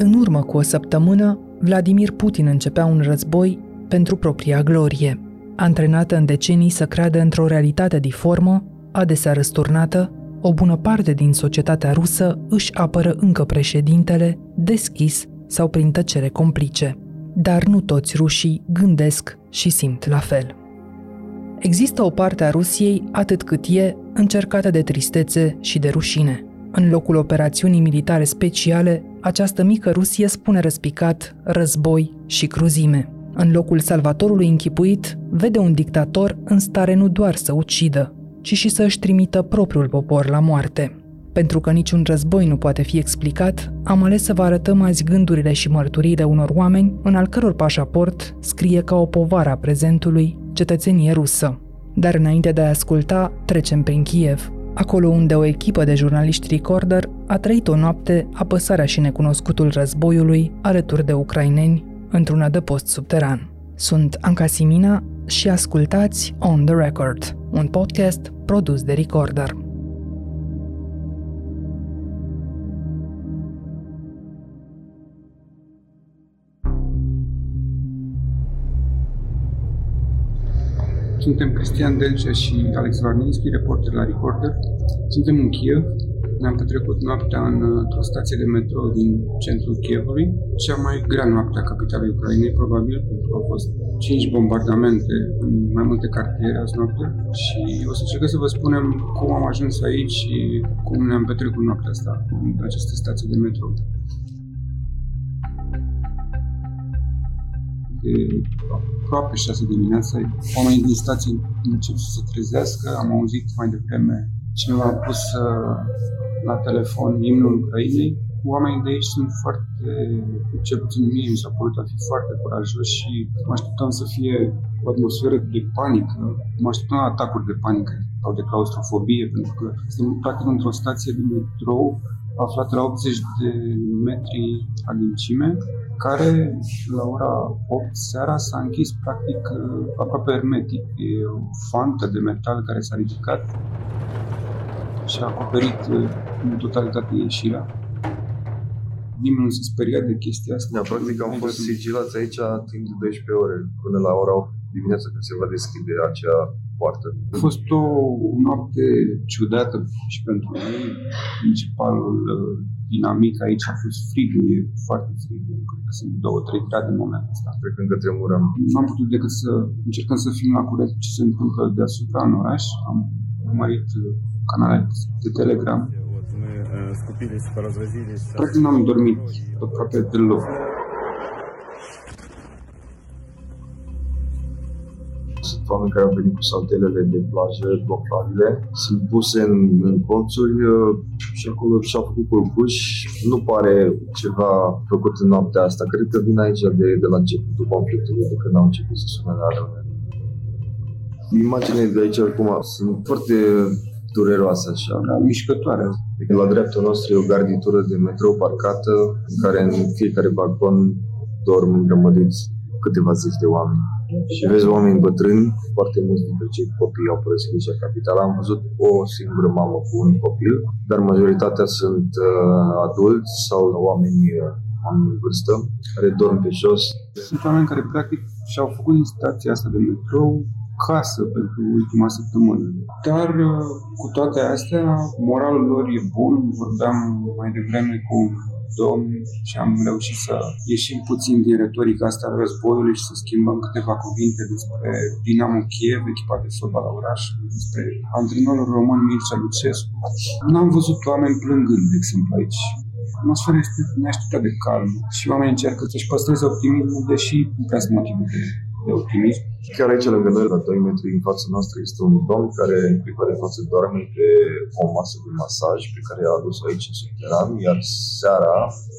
În urmă cu o săptămână, Vladimir Putin începea un război pentru propria glorie. Antrenată în decenii să creadă într-o realitate diformă, adesea răsturnată, o bună parte din societatea rusă își apără încă președintele, deschis sau prin tăcere complice. Dar nu toți rușii gândesc și simt la fel. Există o parte a Rusiei, atât cât e, încercată de tristețe și de rușine. În locul operațiunii militare speciale, această mică Rusie spune răspicat război și cruzime. În locul salvatorului închipuit, vede un dictator în stare nu doar să ucidă, ci și să își trimită propriul popor la moarte. Pentru că niciun război nu poate fi explicat, am ales să vă arătăm azi gândurile și mărturiile unor oameni în al căror pașaport scrie ca o povară a prezentului cetățenie rusă. Dar înainte de a asculta, trecem prin Kiev, acolo unde o echipă de jurnaliști recorder a trăit o noapte apăsarea și necunoscutul războiului alături de ucraineni într-un adăpost subteran. Sunt Anca Simina și ascultați On The Record, un podcast produs de Recorder. Suntem Cristian Delcea și Alex Varninski, reporter la Recorder. Suntem în Kiev, ne-am petrecut noaptea într-o stație de metro din centrul Kievului, cea mai grea noapte a capitalei Ucrainei, probabil, pentru că au fost cinci bombardamente în mai multe cartiere azi noapte și o să încercăm să vă spunem cum am ajuns aici și cum ne-am petrecut noaptea asta în această stație de metro. De aproape 6 dimineața, oamenii din stație încep să se trezească, am auzit mai devreme cineva a pus uh, la telefon imnul Ucrainei. Oamenii de aici sunt foarte, cel puțin mie mi s-a părut a fi foarte curajoși și mă așteptam să fie o atmosferă de panică, mă așteptam la atacuri de panică sau de claustrofobie, pentru că suntem practic într-o stație de metrou aflată la 80 de metri adâncime, care la ora 8 seara s-a închis practic uh, aproape hermetic. E o fantă de metal care s-a ridicat și a acoperit uh, în totalitate ieșirea. Nimeni nu se speria de chestia asta. Da, practic am fost sigilați aici timp de 12 ore, până la ora 8 dimineața când se va deschide acea poartă. A fost o noapte ciudată și pentru noi. Principalul uh, dinamic aici a fost frigul, e foarte frig. Cred că sunt 2-3 grade în momentul ăsta. Cred că încă tremurăm. Nu am putut decât să încercăm să fim la curent cu ce se întâmplă deasupra în oraș. Am urmărit uh, canale de Telegram. Practic n-am dormit aproape deloc. Oameni care au venit cu saltelele de plajă gonflabile, sunt puse în, în colțuri uh, și acolo și-au făcut culcuși. Nu pare ceva făcut în noaptea asta. Cred că vine aici de, de la începutul conflictului, de când au început să sune la rău. Imaginele de aici acum sunt foarte dureroasă așa. Da, mișcătoare. La dreptul nostru e o garditură de metrou parcată în care în fiecare balcon dorm rămădiți câteva zeci de oameni. Și vezi oameni bătrâni, foarte mulți dintre cei copii au părăsit deja capitala. Am văzut o singură mamă cu un copil, dar majoritatea sunt uh, adulți sau oameni uh, oameni în vârstă, care dorm pe jos. Sunt oameni care practic și-au făcut din stația asta de metrou casă pentru ultima săptămână. Dar uh, cu toate astea, moralul lor e bun. Vorbeam mai devreme cu domn și am reușit să ieșim puțin din retorica asta a războiului și să schimbăm câteva cuvinte despre Dinamo Kiev, echipa de fotbal la oraș, despre antrenorul român Mircea Lucescu. N-am văzut oameni plângând, de exemplu, aici. Atmosfera este neașteptat de calm și oamenii încearcă să-și păstreze optimismul, deși nu prea sunt motive de de optimism. Chiar aici, lângă noi, la 2 metri în fața noastră, este un domn care în clipa de față doarme pe o masă de masaj pe care a adus aici în subteran, iar seara,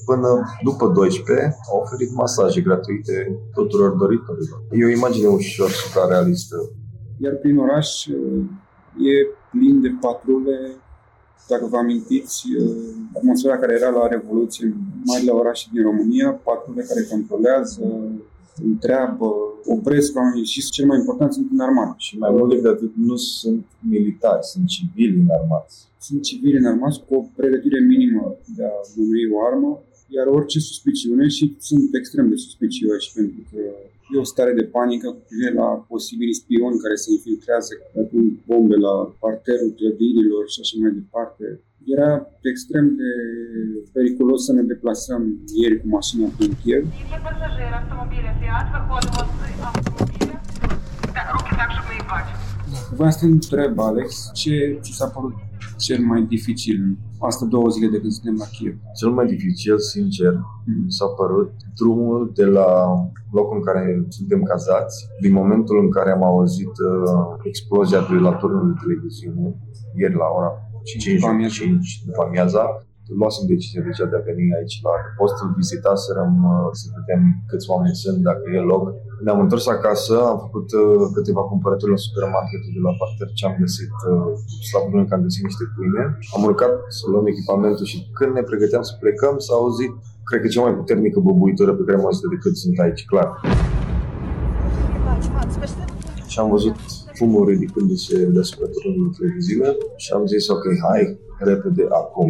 până după 12, a oferit masaje gratuite tuturor doritorilor. E o imagine ușor realistă. Iar prin oraș e plin de patrule dacă vă amintiți, atmosfera care era la Revoluție, marile orașe din România, patrule care controlează, întreabă, opresc oamenii și cel mai important sunt înarmați. Și mai mult decât atât, nu sunt militari, sunt civili înarmați. Sunt civili înarmați cu o pregătire minimă de a mânui o armă. Iar orice suspiciune, și sunt extrem de suspicioși, pentru că e o stare de panică cu privire la posibili spioni care se infiltrează, care pun bombe la parterul clădirilor și așa mai departe. Era extrem de periculos să ne deplasăm ieri cu mașina prin Kiev. Vreau să te întreb, Alex, ce ți s-a părut cel mai dificil în astea două zile de când suntem la Kiev? Cel mai dificil, sincer, mm. mi s-a părut drumul de la locul în care suntem cazați, din momentul în care am auzit uh, explozia de la turnul de televiziune, ieri la ora 5, 5, 5 după amiaza, luasem decizia deja de a veni aici la postul, vizitaserăm uh, să vedem câți oameni sunt, dacă e loc. Ne-am întors acasă, am făcut uh, câteva cumpărături la supermarketul de la parter ce am găsit, uh, slavă că am găsit niște pâine. Am urcat să luăm echipamentul și când ne pregăteam să plecăm s-a auzit, cred că cea mai puternică băbuitură pe care am auzit de cât sunt aici, clar. Și am văzut fumul ridicându-se deasupra turnului de televiziune și am zis, ok, hai, repede, acum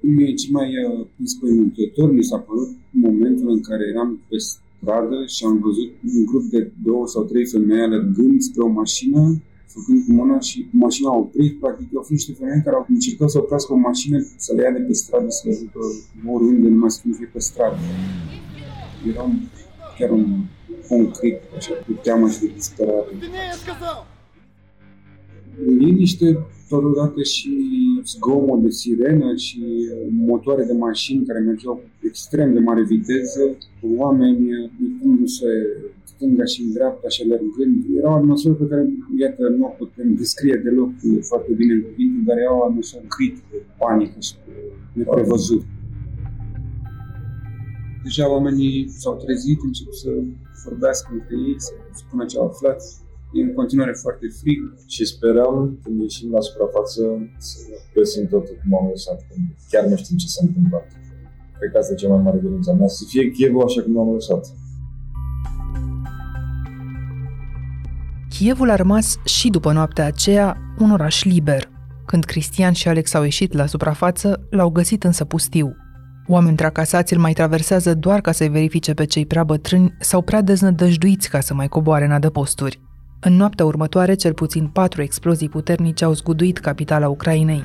mie ce mai uh, înspăimântător mi s-a părut momentul în care eram pe stradă și am văzut un grup de două sau trei femei alergând spre o mașină, făcând cu mâna și mașina a oprit. Practic au fost niște femei care au încercat să oprească o mașină, să le ia de pe stradă, să le ajută oriunde, numai să fie pe stradă. Era chiar un concret, așa, cu teamă și de disperare. Liniște, totodată și zgomot de sirenă și uh, motoare de mașini care mergeau extrem de mare viteză, oameni uh, uitându-se stânga și în dreapta și alergând. Era o atmosferă pe care, iată, nu o putem descrie deloc foarte bine în cuvinte, dar era o atmosferă critică, panică și neprevăzut. Deja oamenii s-au trezit, încep să vorbească între ei, să spună ce au aflat, E în continuare foarte frig. Și sperăm, când ieșim la suprafață, să găsim totul cum am lăsat, când chiar nu știm ce s-a întâmplat. Cred că asta e cea mai mare dorința mea, să fie Chievul așa cum am lăsat. Chievul a rămas și după noaptea aceea un oraș liber. Când Cristian și Alex au ieșit la suprafață, l-au găsit însă pustiu. Oameni tracasați îl mai traversează doar ca să-i verifice pe cei prea bătrâni sau prea deznădăjduiți ca să mai coboare în adăposturi. În noaptea următoare, cel puțin patru explozii puternice au zguduit capitala Ucrainei.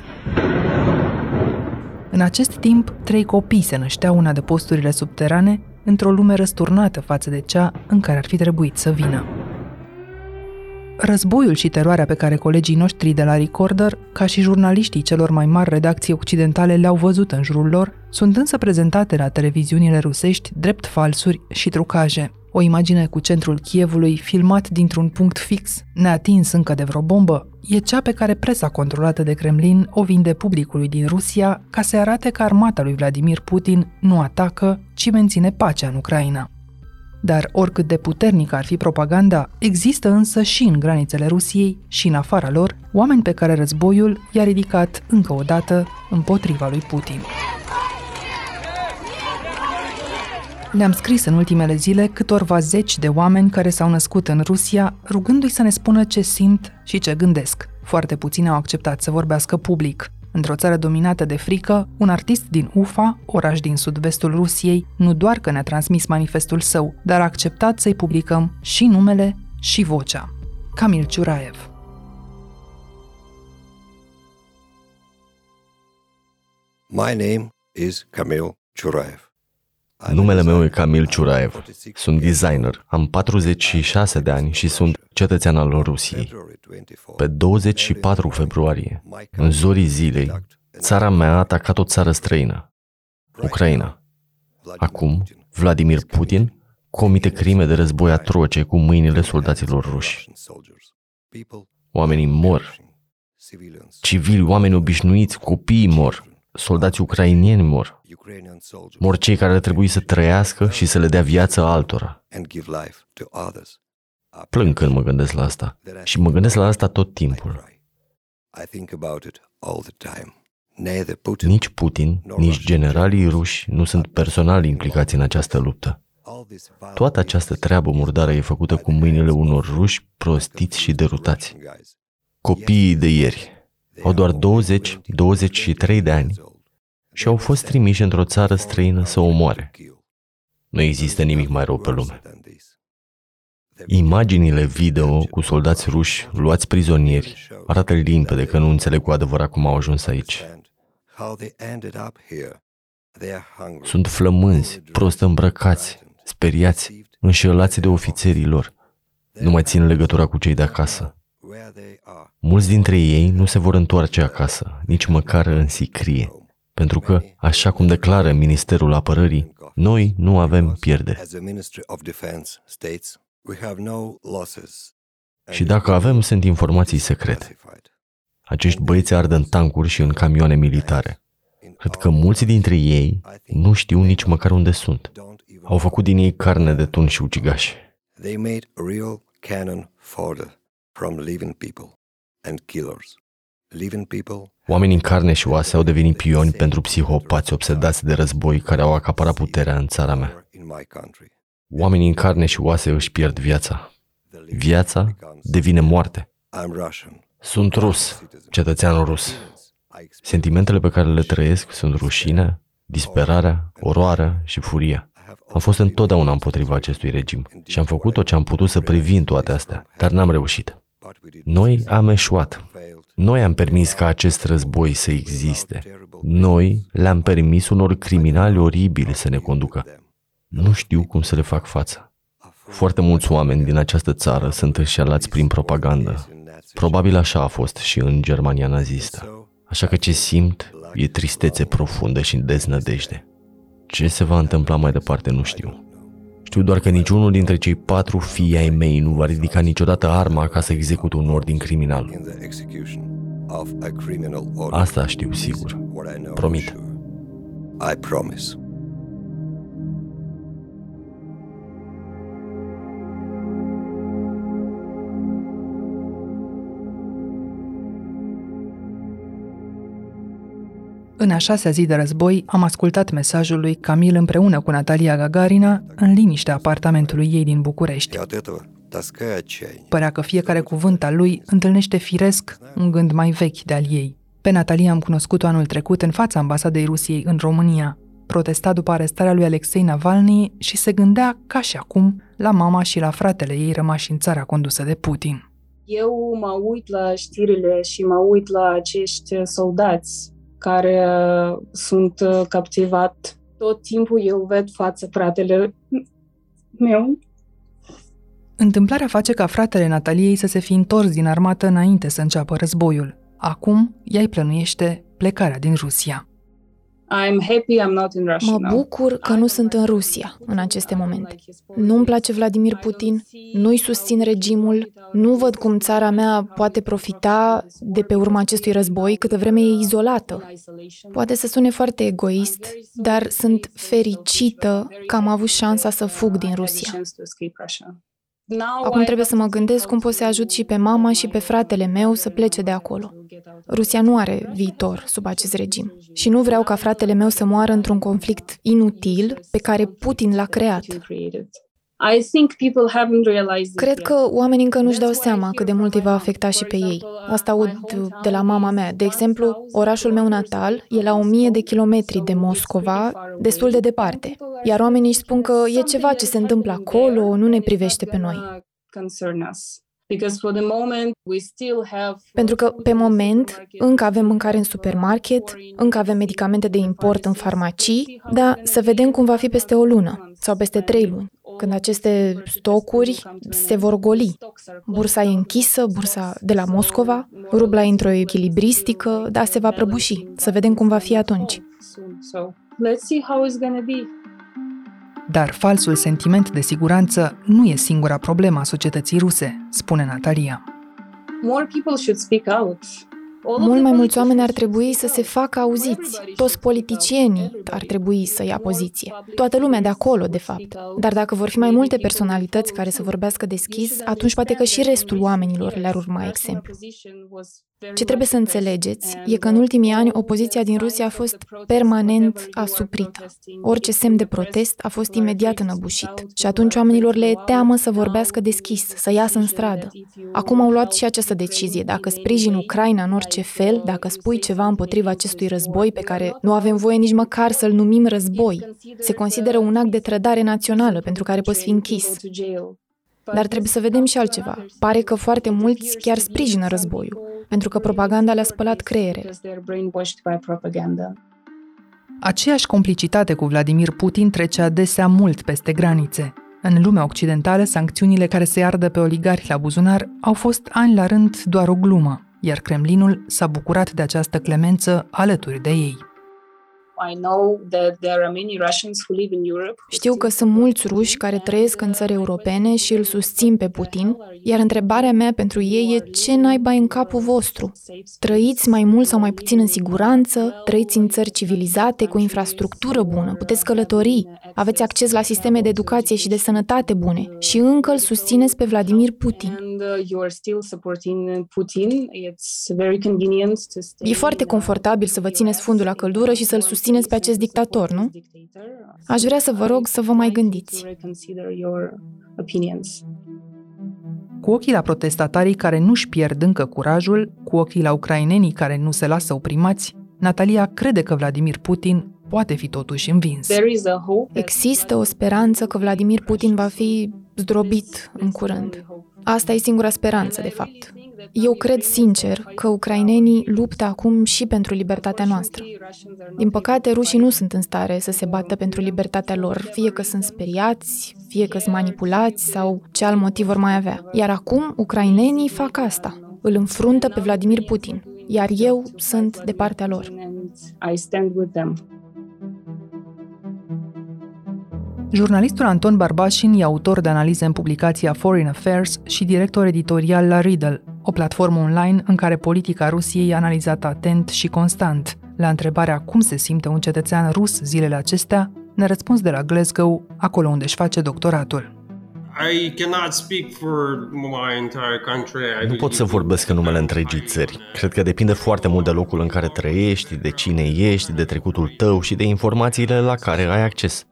În acest timp, trei copii se nășteau în adăposturile subterane, într-o lume răsturnată față de cea în care ar fi trebuit să vină. Războiul și teroarea pe care colegii noștri de la Recorder, ca și jurnaliștii celor mai mari redacții occidentale le-au văzut în jurul lor, sunt însă prezentate la televiziunile rusești drept falsuri și trucaje – o imagine cu centrul Chievului filmat dintr-un punct fix, neatins încă de vreo bombă, e cea pe care presa controlată de Kremlin o vinde publicului din Rusia ca să arate că armata lui Vladimir Putin nu atacă, ci menține pacea în Ucraina. Dar oricât de puternică ar fi propaganda, există însă și în granițele Rusiei și în afara lor oameni pe care războiul i-a ridicat încă o dată împotriva lui Putin. Le-am scris în ultimele zile câtorva zeci de oameni care s-au născut în Rusia, rugându-i să ne spună ce simt și ce gândesc. Foarte puțini au acceptat să vorbească public. Într-o țară dominată de frică, un artist din Ufa, oraș din sud-vestul Rusiei, nu doar că ne-a transmis manifestul său, dar a acceptat să-i publicăm și numele și vocea. Camil Ciuraev My name is Camil Ciuraev. Numele meu e Camil Ciuraev. Sunt designer, am 46 de ani și sunt cetățean al Rusiei. Pe 24 februarie, în zorii zilei, țara mea a atacat o țară străină, Ucraina. Acum, Vladimir Putin comite crime de război atroce cu mâinile soldaților ruși. Oamenii mor. Civili, oameni obișnuiți, copiii mor. Soldații ucrainieni mor. Mor cei care ar trebui să trăiască și să le dea viață altora. Plâng când mă gândesc la asta și mă gândesc la asta tot timpul. Nici Putin, nici generalii ruși nu sunt personal implicați în această luptă. Toată această treabă murdară e făcută cu mâinile unor ruși prostiți și derutați. Copiii de ieri au doar 20-23 de ani și au fost trimiși într-o țară străină să o omoare. Nu există nimic mai rău pe lume. Imaginile video cu soldați ruși luați prizonieri arată limpede că nu înțeleg cu adevărat cum au ajuns aici. Sunt flămânzi, prost îmbrăcați, speriați, înșelați de ofițerii lor. Nu mai țin legătura cu cei de acasă. Mulți dintre ei nu se vor întoarce acasă, nici măcar în sicrie, pentru că, așa cum declară Ministerul Apărării, noi nu avem pierderi. Și dacă avem, sunt informații secrete. Acești băieți ardă în tancuri și în camioane militare. Cred că mulți dintre ei nu știu nici măcar unde sunt. Au făcut din ei carne de tun și ucigași. They made real cannon fodder from living people and killers. Living people Oamenii în carne și oase au devenit pioni pentru psihopați obsedați de război care au acaparat puterea în țara mea. Oamenii în carne și oase își pierd viața. Viața devine moarte. Sunt rus, cetățean rus. Sentimentele pe care le trăiesc sunt rușine, disperarea, oroarea și furia. Am fost întotdeauna împotriva acestui regim și am făcut tot ce am putut să previn toate astea, dar n-am reușit. Noi am eșuat. Noi am permis ca acest război să existe. Noi le-am permis unor criminali oribili să ne conducă. Nu știu cum să le fac față. Foarte mulți oameni din această țară sunt înșelați prin propagandă. Probabil așa a fost și în Germania nazistă. Așa că ce simt e tristețe profundă și deznădejde. Ce se va întâmpla mai departe nu știu. Știu doar că niciunul dintre cei patru fii ai mei nu va ridica niciodată arma ca să execute un ordin criminal. Asta știu sigur. Promit. I promise. În a șasea zi de război, am ascultat mesajul lui Camil împreună cu Natalia Gagarina în liniștea apartamentului ei din București. Părea că fiecare cuvânt al lui întâlnește firesc un gând mai vechi de al ei. Pe Natalia am cunoscut-o anul trecut în fața ambasadei Rusiei în România. Protesta după arestarea lui Alexei Navalny și se gândea, ca și acum, la mama și la fratele ei rămași în țara condusă de Putin. Eu mă uit la știrile și mă uit la acești soldați care sunt uh, captivat. Tot timpul eu ved față fratele meu. Întâmplarea face ca fratele Nataliei să se fi întors din armată înainte să înceapă războiul. Acum, ea îi plănuiește plecarea din Rusia. I'm happy I'm not in Russia mă bucur că nu sunt în Rusia în aceste momente. Nu-mi place Vladimir Putin, nu-i susțin regimul, nu văd cum țara mea poate profita de pe urma acestui război câtă vreme e izolată. Poate să sune foarte egoist, dar sunt fericită că am avut șansa să fug din Rusia. Acum trebuie să mă gândesc cum pot să ajut și pe mama și pe fratele meu să plece de acolo. Rusia nu are viitor sub acest regim și nu vreau ca fratele meu să moară într-un conflict inutil pe care Putin l-a creat. Cred că oamenii încă nu-și dau seama cât de mult îi va afecta și pe ei. Asta aud de la mama mea. De exemplu, orașul meu natal e la o mie de kilometri de Moscova, destul de departe. Iar oamenii își spun că e ceva ce se întâmplă acolo, nu ne privește pe noi. Pentru că, pe moment, încă avem mâncare în supermarket, încă avem medicamente de import în farmacii, dar să vedem cum va fi peste o lună sau peste trei luni, când aceste stocuri se vor goli. Bursa e închisă, bursa de la Moscova, rubla intră o echilibristică, dar se va prăbuși. Să vedem cum va fi atunci. Let's see how it's gonna be. Dar falsul sentiment de siguranță nu e singura problemă a societății ruse, spune Natalia. Mult mai mulți oameni ar trebui să se facă auziți. Toți politicienii ar trebui să ia poziție. Toată lumea de acolo, de fapt. Dar dacă vor fi mai multe personalități care să vorbească deschis, atunci poate că și restul oamenilor le-ar urma exemplu. Ce trebuie să înțelegeți e că în ultimii ani opoziția din Rusia a fost permanent asuprită. Orice semn de protest a fost imediat înăbușit și atunci oamenilor le e teamă să vorbească deschis, să iasă în stradă. Acum au luat și această decizie. Dacă sprijin Ucraina în orice fel, dacă spui ceva împotriva acestui război pe care nu avem voie nici măcar să-l numim război, se consideră un act de trădare națională pentru care poți fi închis. Dar trebuie să vedem și altceva. Pare că foarte mulți chiar sprijină războiul, pentru că propaganda le-a spălat creierele. Aceeași complicitate cu Vladimir Putin trece adesea mult peste granițe. În lumea occidentală, sancțiunile care se ardă pe oligarhi la buzunar au fost ani la rând doar o glumă, iar Kremlinul s-a bucurat de această clemență alături de ei. Știu că sunt mulți ruși care trăiesc în țări europene și îl susțin pe Putin, iar întrebarea mea pentru ei e ce naiba în capul vostru? Trăiți mai mult sau mai puțin în siguranță, trăiți în țări civilizate, cu infrastructură bună, puteți călători, aveți acces la sisteme de educație și de sănătate bune și încă îl susțineți pe Vladimir Putin. E foarte confortabil să vă țineți fundul la căldură și să-l susțineți susțineți pe acest dictator, nu? Aș vrea să vă rog să vă mai gândiți. Cu ochii la protestatarii care nu-și pierd încă curajul, cu ochii la ucrainenii care nu se lasă oprimați, Natalia crede că Vladimir Putin poate fi totuși învins. Există o speranță că Vladimir Putin va fi zdrobit în curând. Asta e singura speranță, de fapt. Eu cred sincer că ucrainenii luptă acum și pentru libertatea noastră. Din păcate, rușii nu sunt în stare să se bată pentru libertatea lor, fie că sunt speriați, fie că sunt manipulați sau ce alt motiv vor mai avea. Iar acum, ucrainenii fac asta. Îl înfruntă pe Vladimir Putin, iar eu sunt de partea lor. Jurnalistul Anton Barbașin e autor de analize în publicația Foreign Affairs și director editorial la Riddle, o platformă online în care politica Rusiei e analizată atent și constant. La întrebarea cum se simte un cetățean rus zilele acestea, ne răspuns de la Glasgow, acolo unde își face doctoratul. Nu pot să vorbesc în numele întregii țări. Cred că depinde foarte mult de locul în care trăiești, de cine ești, de trecutul tău și de informațiile la care ai acces.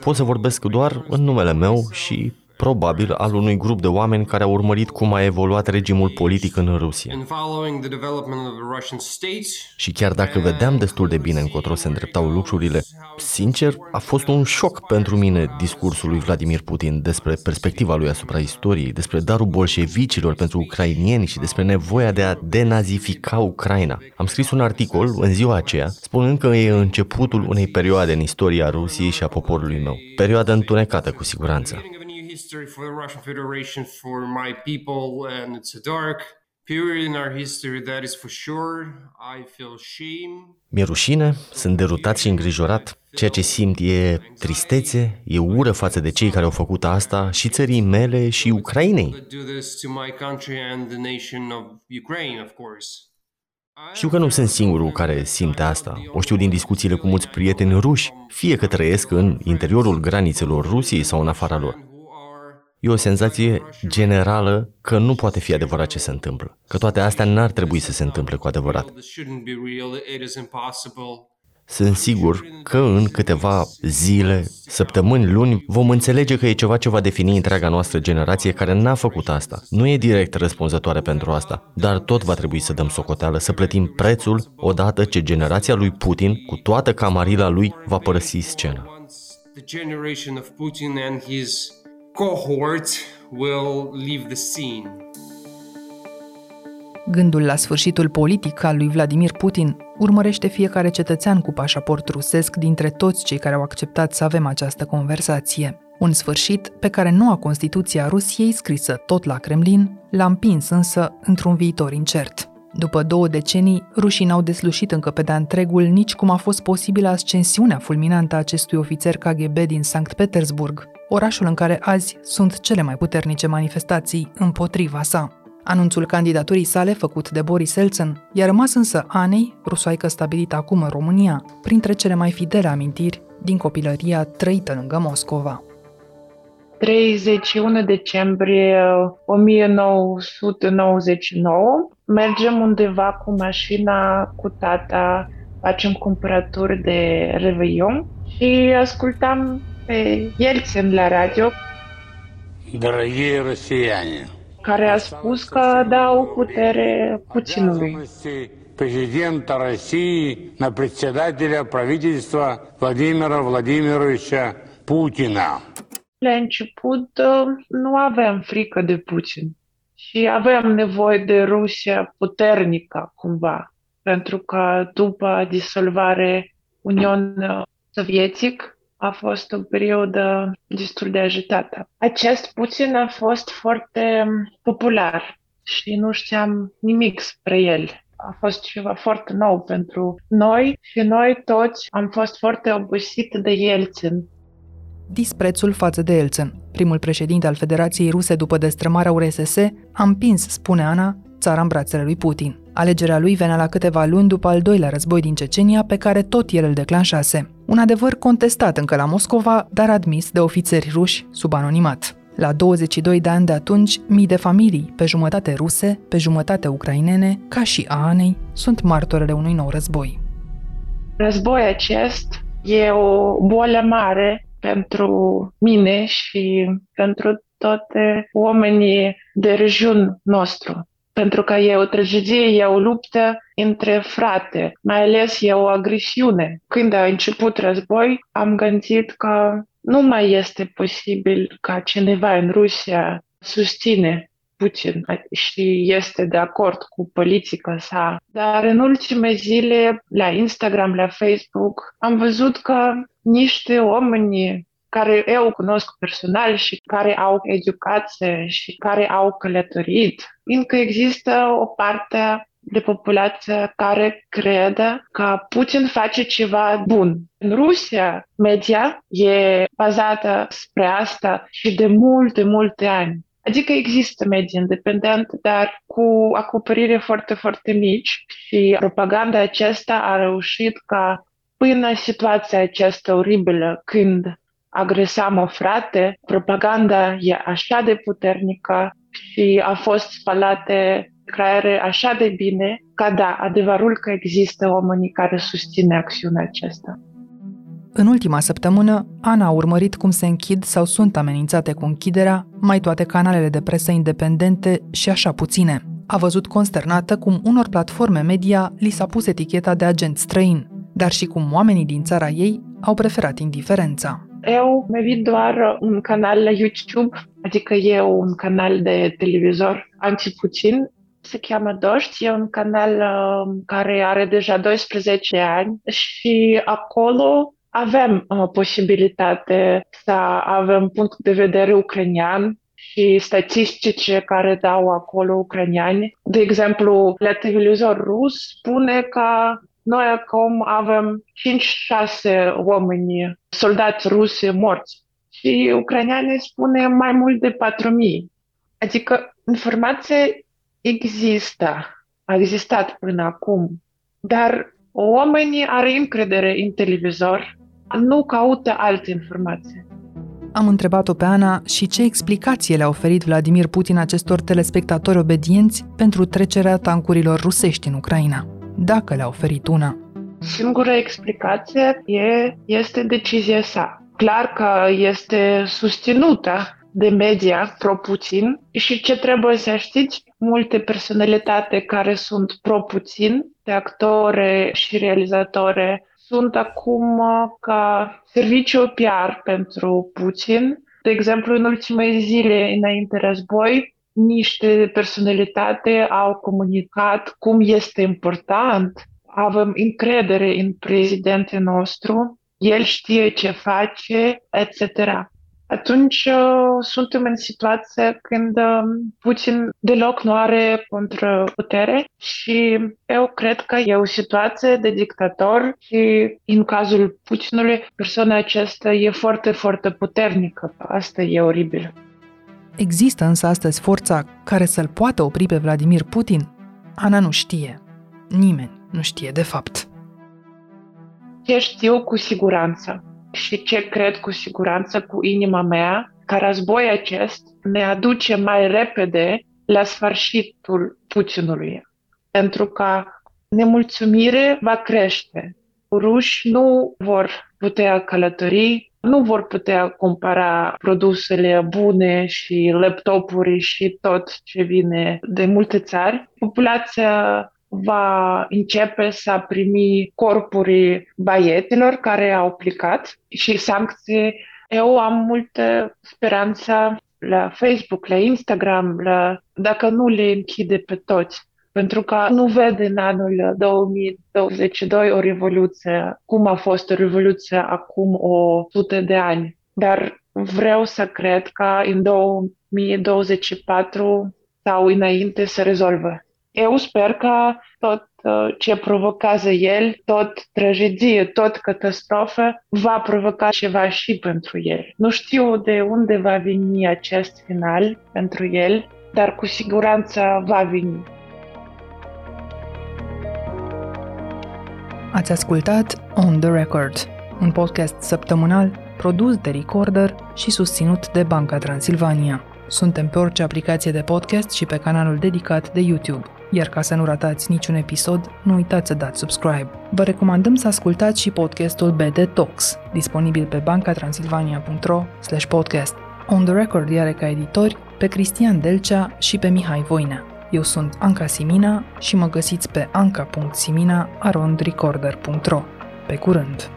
Pot să vorbesc doar în numele meu și probabil al unui grup de oameni care au urmărit cum a evoluat regimul politic în Rusia. Și chiar dacă vedeam destul de bine încotro se îndreptau lucrurile, sincer, a fost un șoc pentru mine discursul lui Vladimir Putin despre perspectiva lui asupra istoriei, despre darul bolșevicilor pentru ucrainieni și despre nevoia de a denazifica Ucraina. Am scris un articol în ziua aceea, spunând că e începutul unei perioade în istoria Rusiei și a poporului meu. Perioadă întunecată, cu siguranță history for the Russian Federation for my people, and it's a dark period in our history, that is for sure. I feel shame. Mi-e rușine, sunt derutat și îngrijorat. Ceea ce simt e tristețe, e ură față de cei care au făcut asta și țării mele și Ucrainei. Știu că nu sunt singurul care simte asta. O știu din discuțiile cu mulți prieteni ruși, fie că trăiesc în interiorul granițelor Rusiei sau în afara lor. E o senzație generală că nu poate fi adevărat ce se întâmplă, că toate astea n-ar trebui să se întâmple cu adevărat. Sunt sigur că în câteva zile, săptămâni, luni, vom înțelege că e ceva ce va defini întreaga noastră generație care n-a făcut asta. Nu e direct răspunzătoare pentru asta, dar tot va trebui să dăm socoteală, să plătim prețul odată ce generația lui Putin, cu toată camarila lui, va părăsi scena cohort will leave the scene. Gândul la sfârșitul politic al lui Vladimir Putin urmărește fiecare cetățean cu pașaport rusesc dintre toți cei care au acceptat să avem această conversație. Un sfârșit pe care noua Constituție a Rusiei, scrisă tot la Kremlin, l-a împins însă într-un viitor incert. După două decenii, rușii n-au deslușit încă pe de-a întregul nici cum a fost posibilă ascensiunea fulminantă a acestui ofițer KGB din Sankt Petersburg, orașul în care azi sunt cele mai puternice manifestații împotriva sa. Anunțul candidaturii sale, făcut de Boris Eltsân, i-a rămas însă Anei, rusoaică stabilită acum în România, printre cele mai fidele amintiri din copilăria trăită lângă Moscova. 31 decembrie 1999. Mergem undeva cu mașina cu tata, facem cumpărături de Reveion și ascultam pe Yeltsin la radio. Dragii россияне, care a spus că dau putere Putinului. президента России на председателя правительства Владимира Владимировича Путина. La început uh, nu aveam frică de Putin și aveam nevoie de Rusia puternică cumva, pentru că după disolvare Uniunii Sovietică a fost o perioadă destul de agitată. Acest Putin a fost foarte popular și nu știam nimic spre el. A fost ceva foarte nou pentru noi și noi toți am fost foarte obosiți de Yeltsin. Disprețul față de Elțen, primul președinte al Federației Ruse după destrămarea URSS, a împins, spune Ana, țara în brațele lui Putin. Alegerea lui venea la câteva luni după al doilea război din Cecenia, pe care tot el îl declanșase. Un adevăr contestat încă la Moscova, dar admis de ofițeri ruși sub anonimat. La 22 de ani de atunci, mii de familii, pe jumătate ruse, pe jumătate ucrainene, ca și a Anei, sunt martorele unui nou război. Războiul acest e o boală mare pentru mine și pentru toate oamenii de regiunul nostru pentru că e o tragedie, e o luptă între frate, mai ales e o agresiune. Când a început război, am gândit că nu mai este posibil ca cineva în Rusia susține Putin și este de acord cu politica sa. Dar în ultime zile, la Instagram, la Facebook, am văzut că niște oameni care eu cunosc personal și care au educație și care au călătorit, încă există o parte de populație care crede că Putin face ceva bun. În Rusia, media e bazată spre asta și de multe, multe ani. Adică există medii independent, dar cu acoperire foarte, foarte mici și propaganda aceasta a reușit ca până situația aceasta oribilă, când agresam o frate, propaganda e așa de puternică și a fost spalate creiere așa de bine ca da, adevărul că există oamenii care susține acțiunea aceasta. În ultima săptămână, Ana a urmărit cum se închid sau sunt amenințate cu închiderea mai toate canalele de presă independente și așa puține. A văzut consternată cum unor platforme media li s-a pus eticheta de agent străin, dar și cum oamenii din țara ei au preferat indiferența. Eu mi doar un canal la YouTube, adică e un canal de televizor anti-Putin, se cheamă Doști, e un canal uh, care are deja 12 ani și acolo avem uh, posibilitate să avem punct de vedere ucranian și statistice care dau acolo ucraniani. De exemplu, la televizor rus spune că noi acum avem 5-6 oameni, soldați rusi morți și ucranianii spune mai mult de 4.000. Adică informație există, a existat până acum, dar oamenii are încredere în televizor, nu caută alte informații. Am întrebat-o pe Ana și ce explicație le-a oferit Vladimir Putin acestor telespectatori obedienți pentru trecerea tancurilor rusești în Ucraina dacă le-a oferit una. Singura explicație e, este decizia sa. Clar că este susținută de media pro-Putin și ce trebuie să știți, multe personalitate care sunt pro-Putin, de actore și realizatore, sunt acum ca serviciu PR pentru Putin. De exemplu, în ultimele zile înainte război, niște personalitate au comunicat cum este important, avem încredere în prezidentul nostru, el știe ce face, etc. Atunci uh, suntem în situație când uh, Putin deloc nu are putere și eu cred că e o situație de dictator și în cazul Putinului persoana aceasta e foarte, foarte puternică. Asta e oribil. Există însă astăzi forța care să-l poată opri pe Vladimir Putin? Ana nu știe. Nimeni nu știe de fapt. Ce știu cu siguranță și ce cred cu siguranță cu inima mea ca război acest ne aduce mai repede la sfârșitul Putinului. Pentru că nemulțumire va crește. Ruși nu vor putea călători, nu vor putea cumpăra produsele bune și laptopuri și tot ce vine de multe țări. Populația va începe să primi corpuri baietelor care au plecat și sancții. Eu am multă speranță la Facebook, la Instagram, la, dacă nu le închide pe toți. Pentru că nu vede în anul 2022 o revoluție, cum a fost o revoluție acum o sută de ani. Dar vreau să cred că în 2024 sau înainte se rezolvă. Eu sper că tot uh, ce provocează el, tot tragedie, tot catastrofă, va provoca ceva și pentru el. Nu știu de unde va veni acest final pentru el, dar cu siguranță va veni. Ați ascultat On The Record, un podcast săptămânal produs de Recorder și susținut de Banca Transilvania. Suntem pe orice aplicație de podcast și pe canalul dedicat de YouTube. Iar ca să nu ratați niciun episod, nu uitați să dați subscribe. Vă recomandăm să ascultați și podcastul BD Talks, disponibil pe bancatransilvania.ro podcast. On the Record are ca editori pe Cristian Delcea și pe Mihai Voinea. Eu sunt Anca Simina și mă găsiți pe anca.simina.arondrecorder.ro. Pe curând!